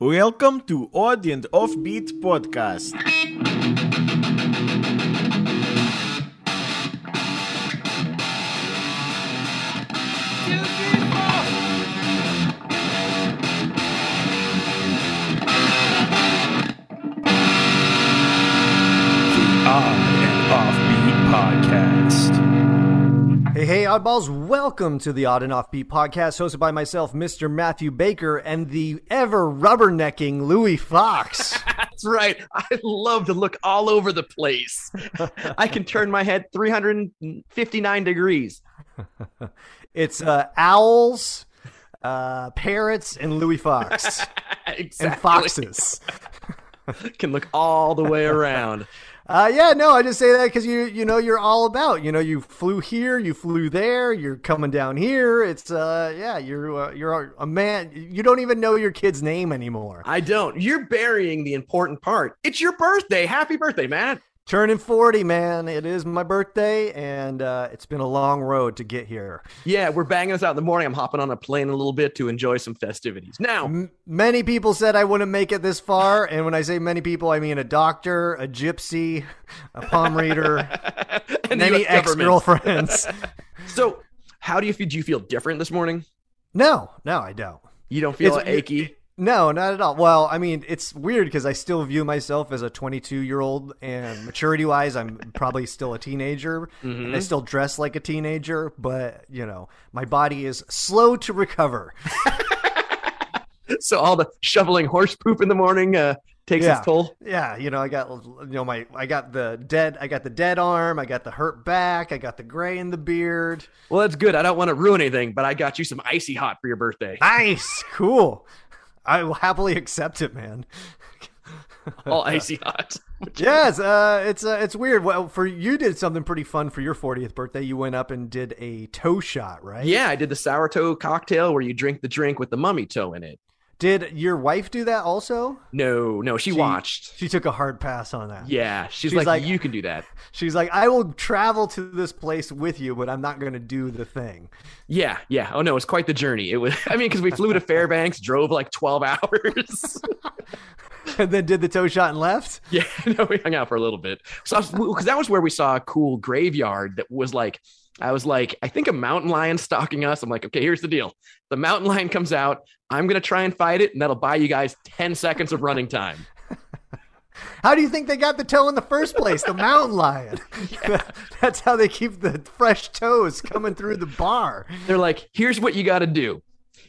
Welcome to Odd and Offbeat Podcast. Oddballs, welcome to the Odd and Offbeat podcast hosted by myself, Mr. Matthew Baker, and the ever rubbernecking Louis Fox. That's right. I love to look all over the place. I can turn my head 359 degrees. it's uh, owls, uh, parrots, and Louis Fox. exactly. And foxes. Can look all the way around. Uh, yeah, no, I just say that because you you know you're all about. You know, you flew here, you flew there, you're coming down here. It's uh, yeah, you're uh, you're a man. You don't even know your kid's name anymore. I don't. You're burying the important part. It's your birthday. Happy birthday, man. Turning forty, man. It is my birthday, and uh, it's been a long road to get here. Yeah, we're banging this out in the morning. I'm hopping on a plane a little bit to enjoy some festivities. Now, M- many people said I wouldn't make it this far, and when I say many people, I mean a doctor, a gypsy, a palm reader, and many ex-girlfriends So, how do you feel? Do you feel different this morning? no, no, I don't. You don't feel It's- achy? No, not at all. Well, I mean, it's weird because I still view myself as a 22 year old, and maturity wise, I'm probably still a teenager, and I still dress like a teenager. But you know, my body is slow to recover. So all the shoveling horse poop in the morning uh, takes Yeah. its toll. Yeah, you know, I got you know my I got the dead I got the dead arm, I got the hurt back, I got the gray in the beard. Well, that's good. I don't want to ruin anything, but I got you some icy hot for your birthday. Nice, cool. I will happily accept it, man. All icy hot. yes, uh, it's uh, it's weird. Well, for you did something pretty fun for your 40th birthday. You went up and did a toe shot, right? Yeah, I did the sour toe cocktail where you drink the drink with the mummy toe in it. Did your wife do that also? No, no, she, She- watched. She took a hard pass on that. Yeah, she's, She's like, like- you can do that. She's like, I will travel to this place with you, but I'm not going to do the thing. Yeah, yeah. Oh no, it's quite the journey. It was. I mean, because we flew to Fairbanks, drove like twelve hours. and then did the toe shot and left. yeah, no, we hung out for a little bit. So because that was where we saw a cool graveyard that was like. I was like, I think a mountain lion stalking us. I'm like, okay, here's the deal. The mountain lion comes out. I'm gonna try and fight it, and that'll buy you guys ten seconds of running time. How do you think they got the toe in the first place? The mountain lion. That's how they keep the fresh toes coming through the bar. They're like, here's what you got to do.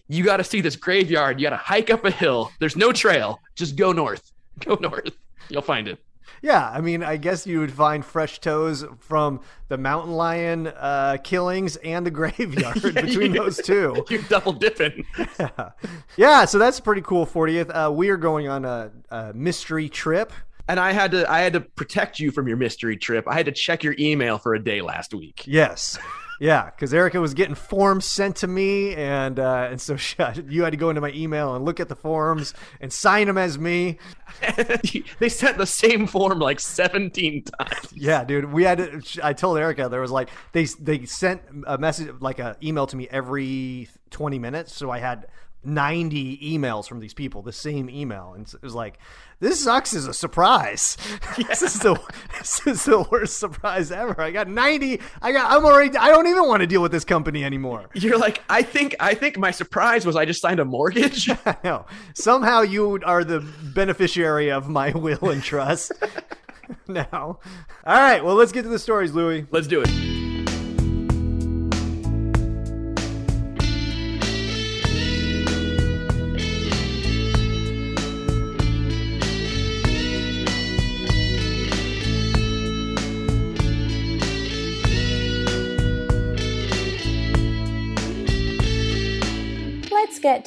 You got to see this graveyard. You got to hike up a hill. There's no trail. Just go north. Go north. You'll find it. Yeah, I mean, I guess you would find fresh toes from the mountain lion uh, killings and the graveyard between you- those two. You're double dipping. Yeah, so that's a pretty cool 40th. Uh, we are going on a, a mystery trip. And I had to I had to protect you from your mystery trip. I had to check your email for a day last week. Yes. Yeah, because Erica was getting forms sent to me, and uh, and so she, you had to go into my email and look at the forms and sign them as me. they sent the same form like 17 times. Yeah, dude, we had to. I told Erica there was like they they sent a message like a email to me every twenty minutes, so I had ninety emails from these people, the same email, and it was like this sucks as a surprise. this is the this is the worst surprise ever. I got ninety. I got. I'm already. I don't even want to deal with this company anymore. You're like, I think I think my surprise was I just signed a mortgage. Know. Somehow you are the beneficiary of my will and trust. now, all right. Well, let's get to the stories, Louis. Let's do it.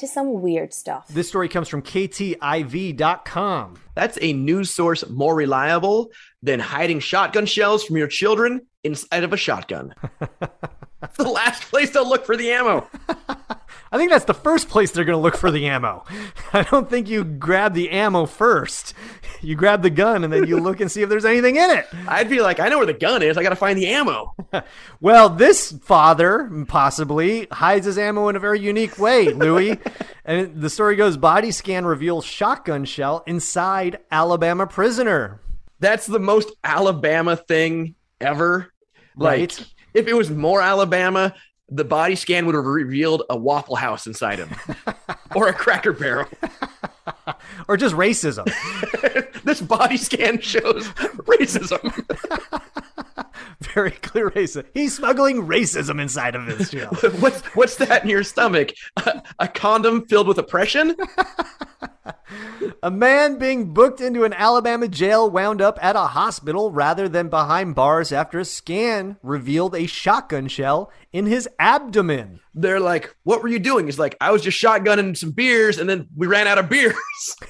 Let's to some weird stuff. This story comes from KTIV.com. That's a news source more reliable than hiding shotgun shells from your children inside of a shotgun. That's the last place to look for the ammo. I think that's the first place they're going to look for the ammo. I don't think you grab the ammo first. You grab the gun and then you look and see if there's anything in it. I'd be like, I know where the gun is. I got to find the ammo. Well, this father possibly hides his ammo in a very unique way, Louis. and the story goes body scan reveals shotgun shell inside Alabama prisoner. That's the most Alabama thing ever. Like, Right. if it was more Alabama, the body scan would have revealed a Waffle House inside him or a Cracker Barrel. Or just racism. this body scan shows racism. very clear racism. He's smuggling racism inside of his shell. what's what's that in your stomach? A, a condom filled with oppression? A man being booked into an Alabama jail wound up at a hospital rather than behind bars after a scan revealed a shotgun shell in his abdomen. They're like, "What were you doing?" He's like, "I was just shotgunning some beers, and then we ran out of beers."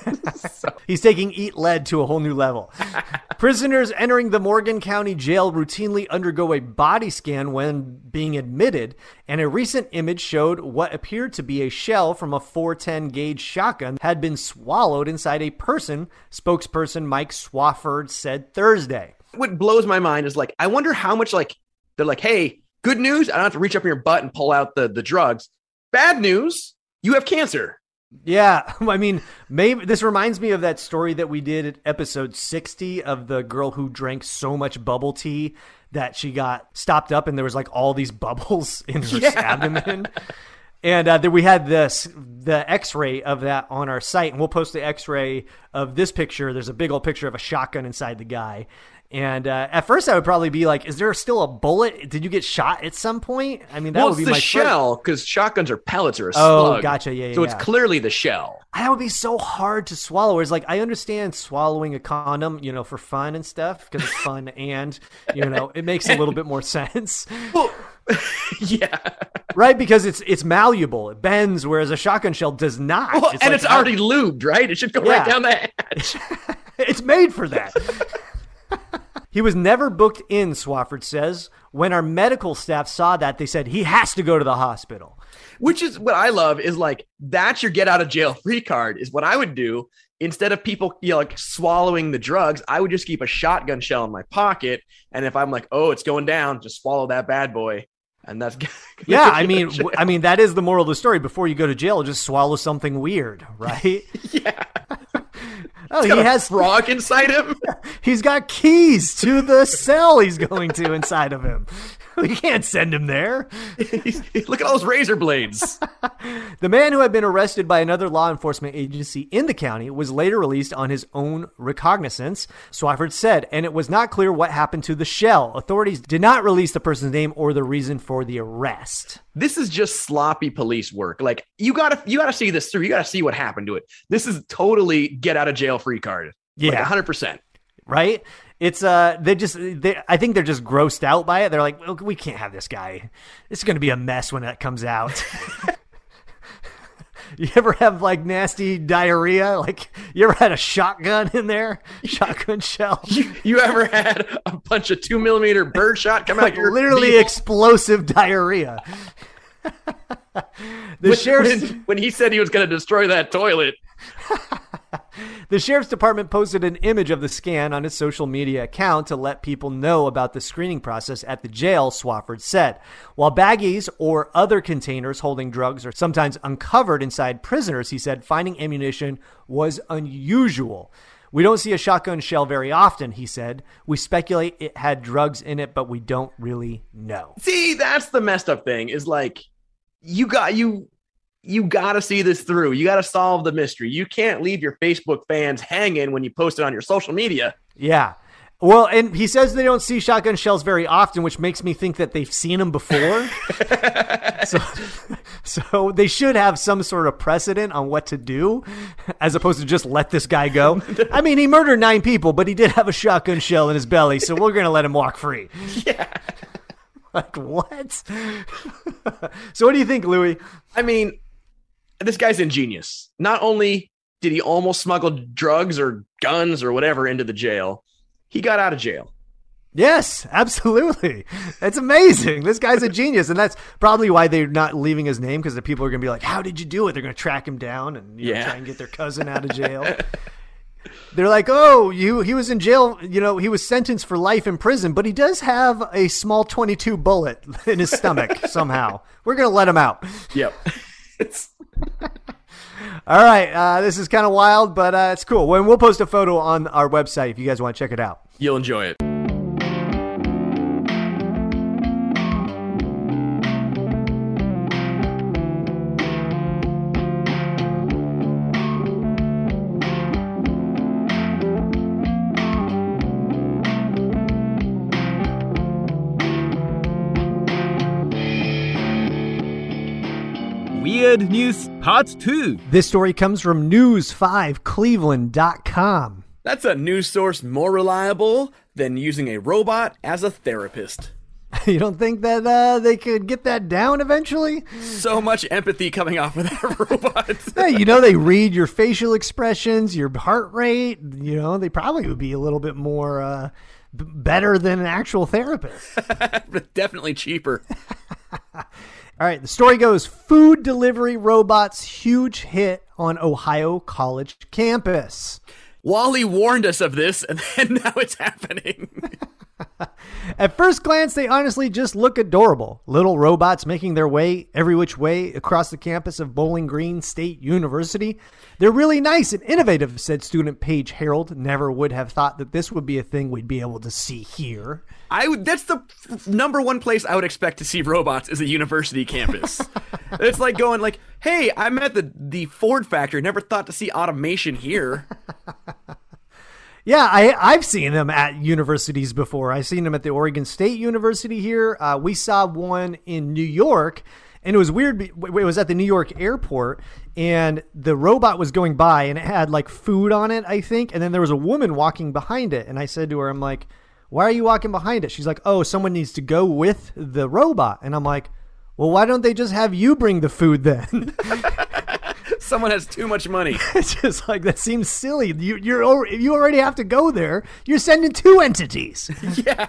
He's taking eat lead to a whole new level. Prisoners entering the Morgan County jail routinely undergo a body scan when being admitted, and a recent image showed what appeared to be a shell from a 410 gauge shotgun had been swallowed inside a person, spokesperson Mike Swafford said Thursday. what blows my mind is like, I wonder how much like they're like, "Hey, good news! I don't have to reach up in your butt and pull out the the drugs." Bad news, you have cancer. Yeah, I mean, maybe this reminds me of that story that we did at episode 60 of the girl who drank so much bubble tea that she got stopped up and there was like all these bubbles in her abdomen. And uh, then we had this the X-ray of that on our site, and we'll post the X-ray of this picture. There's a big old picture of a shotgun inside the guy. And uh, at first, I would probably be like, "Is there still a bullet? Did you get shot at some point?" I mean, that well, would be the my shell because shotguns are pellets or a Oh, slug. gotcha. Yeah, yeah, So it's yeah. clearly the shell. that would be so hard to swallow. It's like I understand swallowing a condom, you know, for fun and stuff because it's fun and you know it makes a little bit more sense, Well, yeah. Right? Because it's it's malleable, it bends, whereas a shotgun shell does not. Well, and like it's already lubed, right? It should go Yeah. right down the hatch. it's made for that. he was never booked in, Swafford says. When our medical staff saw that, they said he has to go to the hospital. Which is what I love is like that's your get out of jail free card is what I would do instead of people you know, like swallowing the drugs. I would just keep a shotgun shell in my pocket, and if I'm like, oh, it's going down, just swallow that bad boy, and that's Yeah, I mean, I mean that is the moral of the story. Before you go to jail, just swallow something weird, right? yeah, Oh, he got a has frog inside him. He's got keys to the cell he's going to inside of him. We can't send him there. Look at all those razor blades. The man who had been arrested by another law enforcement agency in the county was later released on his own recognizance, Swafford said, and it was not clear what happened to the shell. Authorities did not release the person's name or the reason for the arrest. this is just sloppy police work. Like you gotta you gotta see this through. You gotta see what happened to it. This is totally get out of jail free card. Yeah. hundred percent. Right? It's uh they just they I think they're just grossed out by it. They're like, "Look, we can't have this guy. This is going to be a mess when that comes out." You ever have like nasty diarrhea? Like you ever had a shotgun in there? Shotgun shell? You, you ever had a bunch of two millimeter bird shot come out like your literally explosive diarrhea. the when, sheriff's when, when he said he was going to destroy that toilet. The sheriff's department posted an image of the scan on its social media account to let people know about the screening process at the jail, Swafford said. While baggies or other containers holding drugs are sometimes uncovered inside prisoners, he said finding ammunition was unusual. We don't see a shotgun shell very often, he said. We speculate it had drugs in it, but we don't really know. See, that's the messed up thing. Is like you got you you got to see this through. You got to solve the mystery. You can't leave your Facebook fans hanging when you post it on your social media. Yeah. Well, and he says they don't see shotgun shells very often, which makes me think that they've seen them before. so, so they should have some sort of precedent on what to do, as opposed to just let this guy go. I mean, he murdered nine people, but he did have a shotgun shell in his belly, so we're gonna let him walk free. Yeah. Like what? so, what do you think, Louis? I mean, this guy's ingenious. Not only did he almost smuggle drugs or guns or whatever into the jail, he got out of jail. Yes, absolutely. It's amazing. This guy's a genius, and that's probably why they're not leaving his name because the people are going to be like, "How did you do it?" They're going to track him down and you know, try and get their cousin out of jail. They're like, oh, you he was in jail. You know, he was sentenced for life in prison, but he does have a small 22 bullet in his stomach somehow. We're gonna let him out. Yep. it's All right, uh, this is kind of wild, but uh, it's cool. When we'll post a photo on our website if you guys want to check it out. you'll enjoy it. Weird News Part 2. This story comes from News5Cleveland.com. That's a news source more reliable than using a robot as a therapist. You don't think that uh, they could get that down eventually? So much empathy coming off of that robot. Hey, you know, they read your facial expressions, your heart rate. You know, they probably would be a little bit more uh, better than an actual therapist. but definitely cheaper. All right, the story goes food delivery robots huge hit on Ohio college campus. WALL-E warned us of this, and then now it's happening. At first glance, they honestly just look adorable. Little robots making their way every which way across the campus of Bowling Green State University. They're really nice and innovative, said student Paige Harold. Never would have thought that this would be a thing we'd be able to see here. I would. That's the number one place I would expect to see robots is a university campus. it's like going like, "Hey, I'm at the the Ford factory. Never thought to see automation here." Yeah, I, I've seen them at universities before. I've seen them at the Oregon State University here. Uh, we saw one in New York, and it was weird. It was at the New York airport, and the robot was going by, and it had like food on it, I think. And then there was a woman walking behind it, and I said to her, "I'm like, why are you walking behind it?" She's like, "Oh, someone needs to go with the robot," and I'm like. Well, why don't they just have you bring the food then? Someone has too much money. it's just like that seems silly. You you're you already have to go there. You're sending two entities. Yeah.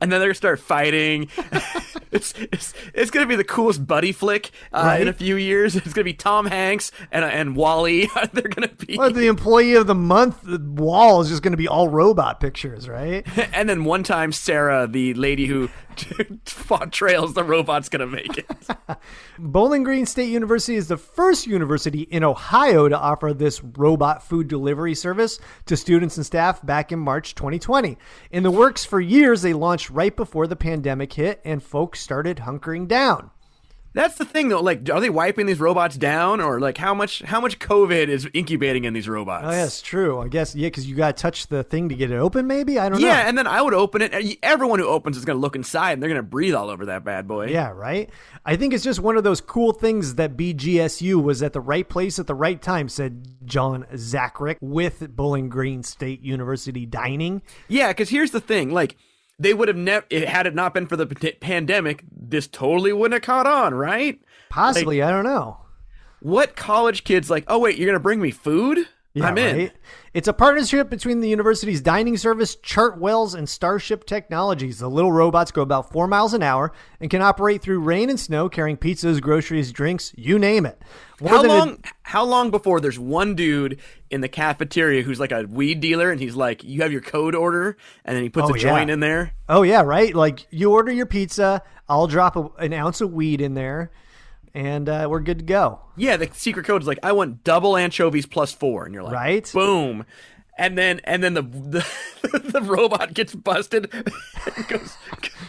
and then they're gonna start fighting. it's, it's it's gonna be the coolest buddy flick uh, in a few years. It's gonna be Tom Hanks and and WALL-E. they're gonna be, Well, the employee of the month The wall is just going to be all robot pictures, right? and then one time Sarah, the lady who fought trails, the robot's gonna make it. Bowling Green State University is the first university in Ohio to offer this robot food delivery service to students and staff back in March 2020. In the works for years, they launched right before the pandemic hit and folks started hunkering down. That's the thing, though. Like, are they wiping these robots down, or like how much how much COVID is incubating in these robots? Oh, yes, true. I guess, yeah, because you got to touch the thing to get it open, maybe? I don't know. Yeah, and then I would open it. Everyone who opens is going to look inside, and they're going to breathe all over that bad boy. Yeah, right? I think it's just one of those cool things that BGSU was at the right place at the right time, said John Zachrick with Bowling Green State University Dining. Yeah, because here's the thing: like they would have never had it not been for the p- pandemic, this totally wouldn't have caught on, right? Possibly, I don't know. What college kids like? Oh wait, you're to bring me food? Yeah, I'm in. right? It's a partnership between the university's dining service, Chartwells, and Starship Technologies. The little robots go about four miles an hour and can operate through rain and snow, carrying pizzas, groceries, drinks, you name it. More How than a- long? how long before there's one dude in the cafeteria who's like a weed dealer, and he's like, "You have your code order," and then he puts Oh, a joint in there. Oh yeah, right. Like you order your pizza, I'll drop a, an ounce of weed in there, and uh, we're good to go. Yeah, the secret code is like, "I want double anchovies plus four. and you're like, Right. Boom. And then and then the the, the robot gets busted, and goes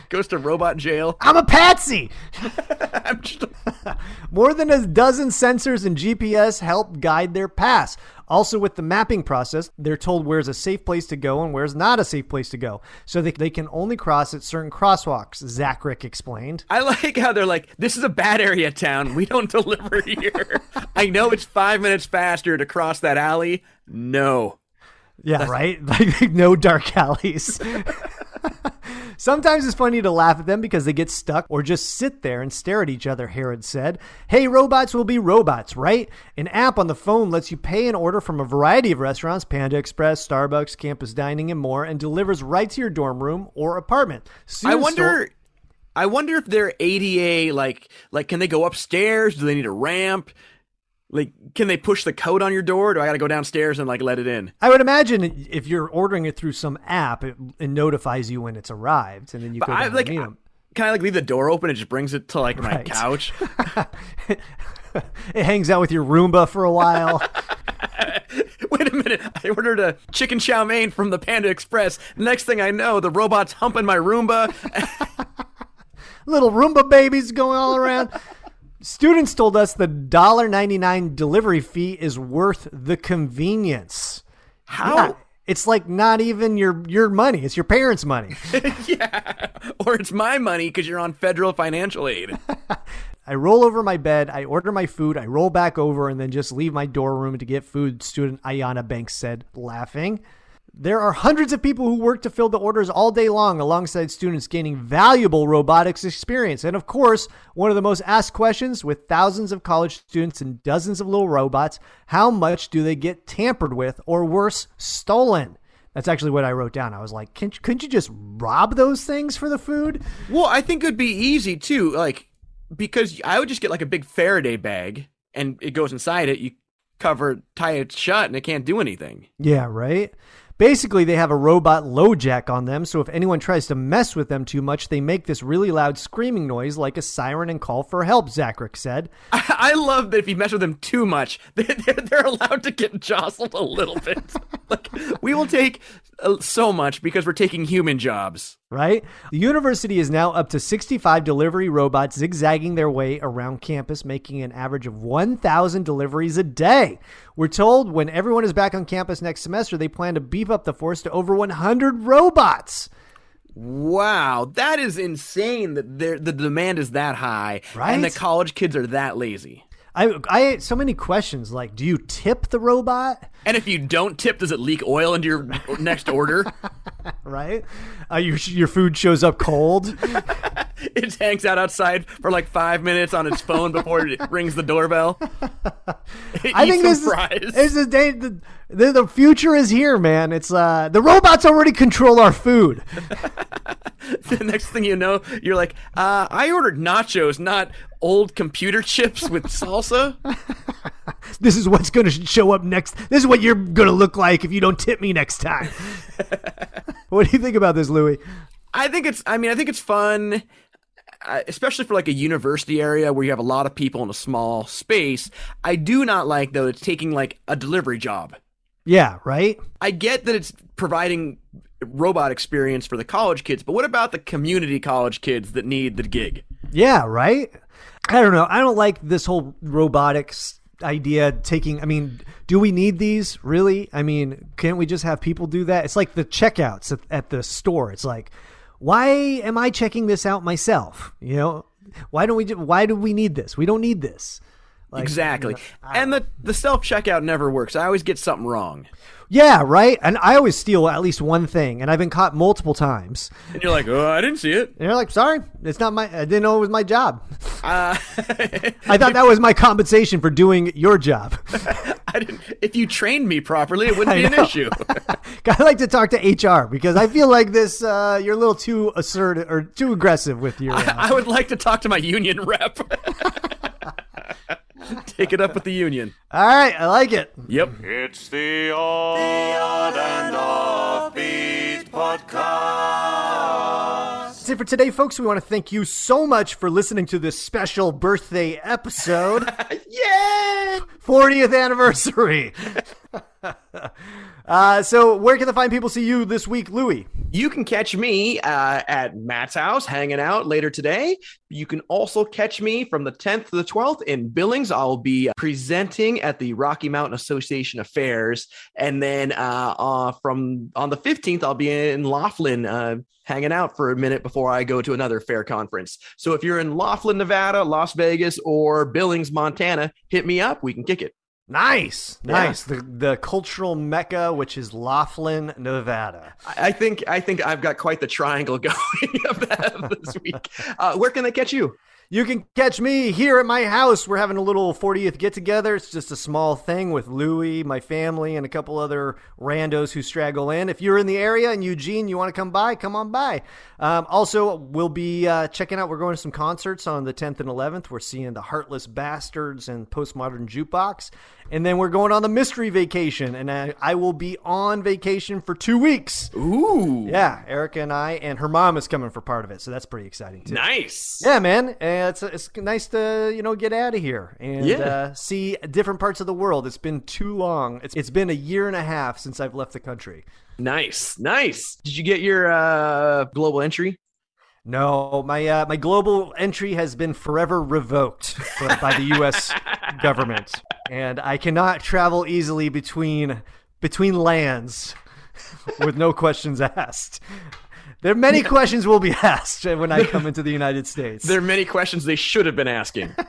goes to robot jail. I'm a patsy. I'm just, More than a dozen sensors and GPS help guide their pass. Also, with the mapping process, they're told where's a safe place to go and where's not a safe place to go. So they, they can only cross at certain crosswalks, Zachrick explained. I like how they're like, "This is a bad area town. We don't deliver here." I know it's five minutes faster to cross that alley. No. Yeah, right? Like no dark alleys. Sometimes it's funny to laugh at them because they get stuck or just sit there and stare at each other, Herod said. Hey, robots will be robots, right? An app on the phone lets you pay an order from a variety of restaurants Panda Express, Starbucks, campus dining, and more, and delivers right to your dorm room or apartment. Soon I so- wonder. I wonder if they're ADA like like can they go upstairs? Do they need a ramp? Like, can they push the code on your door? Or do I got to go downstairs and like let it in? I would imagine if you're ordering it through some app, it, it notifies you when it's arrived, and then you But go I like. meet 'em. Can I like leave the door open? It just brings it to like my Right. couch. it hangs out with your Roomba for a while. Wait a minute! I ordered a chicken chow mein from the Panda Express. Next thing I know, the robot's humping my Roomba. Little Roomba babies going all around. Students told us the $1.99 delivery fee is worth the convenience. How? Yeah, it's like not even your your money; it's your parents' money. yeah, or it's my money because you're on federal financial aid. I roll over my bed, I order my food, I roll back over, and then just leave my dorm room to get food. Student Ayana Banks said, laughing. There are hundreds of people who work to fill the orders all day long alongside students gaining valuable robotics experience. And of course, one of the most asked questions with thousands of college students and dozens of little robots how much do they get tampered with or worse, stolen? That's actually what I wrote down. I was like, Can't, couldn't you just rob those things for the food? Well, I think it'd be easy too, like because I would just get like a big Faraday bag and it goes inside it. You cover, tie it shut, and it can't do anything. Yeah, right? Basically, they have a robot LoJack on them, so if anyone tries to mess with them too much, they make this really loud screaming noise like a siren and call for help, Zacharick said. I, I love that if you mess with them too much, they, they're, they're allowed to get jostled a little bit. like we will take uh, so much because we're taking human jobs. Right? The university is now up to 65 delivery robots zigzagging their way around campus, making an average of 1,000 deliveries a day. We're told when everyone is back on campus next semester, they plan to beef up the force to over 100 robots. Wow, that is insane that the demand is that high, Right? And the college kids are that lazy. I, I had so many questions like, do you tip the robot? And if you don't tip, does it leak oil into your next order? Right? Uh, your, your food shows up cold. it hangs out outside for like five minutes on its phone before it rings the doorbell. I think this fries. is, this is day, the, the the future is here, man. It's uh the robots already control our food. the next thing you know, you're like, uh, I ordered nachos, not old computer chips with salsa. This is what's going to show up next. This is what you're going to look like if you don't tip me next time. what do you think about this, Louis? I think it's. I mean, I think it's fun, uh, especially for like a university area where you have a lot of people in a small space. I do not like though it's taking like a delivery job. Yeah, right? I get that it's providing robot experience for the college kids, but what about the community college kids that need the gig? Yeah, right? I don't know. I don't like this whole robotics idea taking I mean, do we need these really? I mean, can't we just have people do that? It's like the checkouts at, at the store. It's like, why am I checking this out myself? You know, why don't we do, why do we need this? We don't need this. Like, exactly. you know, and the the self checkout never works. I always get something wrong. Yeah, right? And I always steal at least one thing, and I've been caught multiple times. And you're like, oh, I didn't see it. And you're like, sorry, it's not my, I didn't know it was my job. Uh, I thought that was my compensation for doing your job. I didn't. If you trained me properly, it wouldn't I be an issue. I like to talk to HR because I feel like this, uh, you're a little too assertive or too aggressive with your. Uh, I would like to talk to my union rep. Take it up with the union. all right, I like it. Yep. It's the Odd, and Offbeat Podcast. That's it for today, folks. We want to thank you so much for listening to this special birthday episode. Yeah. 40th anniversary. uh, so, where can the fine people see you this week, Louie? You can catch me uh, at Matt's house hanging out later today. You can also catch me from the 10th to the 12th in Billings. I'll be presenting at the Rocky Mountain Association of Fairs. And then uh, uh, from on the 15th, I'll be in Laughlin uh, hanging out for a minute before I go to another fair conference. So if you're in Laughlin, Nevada, Las Vegas, or Billings, Montana, hit me up. We can kick it. Nice, Yeah. nice. The the cultural mecca, which is Laughlin, Nevada. I I think I think I've got quite the triangle going of that this week. Uh, where can they catch you? You can catch me here at my house. We're having a little 40th get together. It's just a small thing with Louie, my family, and a couple other randos who straggle in. If you're in the area in Eugene, you want to come by, come on by. Um, also, we'll be uh, checking out, we're going to some concerts on the 10th and 11th. We're seeing the Heartless Bastards and Postmodern Jukebox. And then we're going on the mystery vacation, and I, I will be on vacation for two weeks. Ooh, Yeah, Erica and I, and her mom is coming for part of it, so that's pretty exciting too. nice. Yeah, man, and it's it's nice to you know get out of here and Yeah. uh, see different parts of the world. It's been too long. It's it's been a year and a half since I've left the country. Nice, nice. Did you get your uh, global entry? No, my uh, my global entry has been forever revoked by the U.S. government, and I cannot travel easily between between lands with no questions asked. There are many questions will be asked when I come into the United States. There are many questions they should have been asking.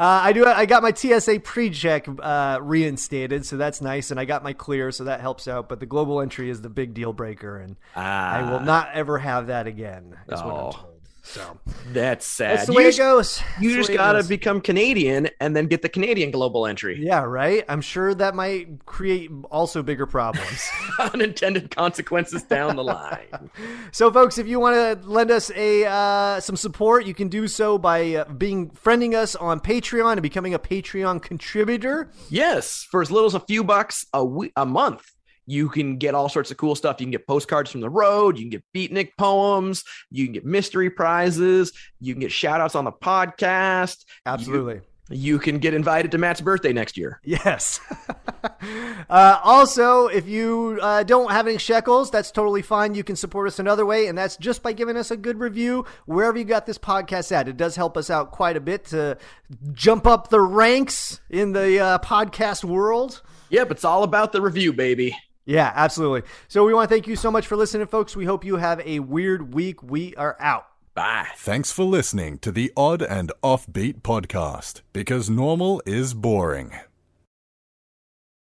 Uh, I do. I got my TSA pre-check uh, reinstated, so that's nice, and I got my clear, so that helps out. But the global entry is the big deal breaker, and I will not ever have that again. Is what Oh. So That's sad. that's the you way just, it goes. you just the way it gotta goes. become Canadian and then get the Canadian global entry. Yeah, right. I'm sure that might create also bigger problems. Unintended consequences down the line. so, folks, if you want to lend us a uh, some support, you can do so by uh, being friending us on Patreon and becoming a Patreon contributor. Yes, for as little as a few bucks a we- a month, you can get all sorts of cool stuff. You can get postcards from the road, you can get beatnik poems, you can get mystery prizes, you can get shout outs on the podcast. Absolutely. You can get invited to Matt's birthday next year. Yes. uh, also, if you uh, don't have any shekels, that's totally fine. You can support us another way, and that's just by giving us a good review wherever you got this podcast at. It does help us out quite a bit to jump up the ranks in the uh, podcast world. Yep, it's all about the review, baby. Yeah, absolutely. So we want to thank you so much for listening, folks. We hope you have a weird week. We are out. Bye. Thanks for listening to the Odd and Offbeat podcast, because normal is boring.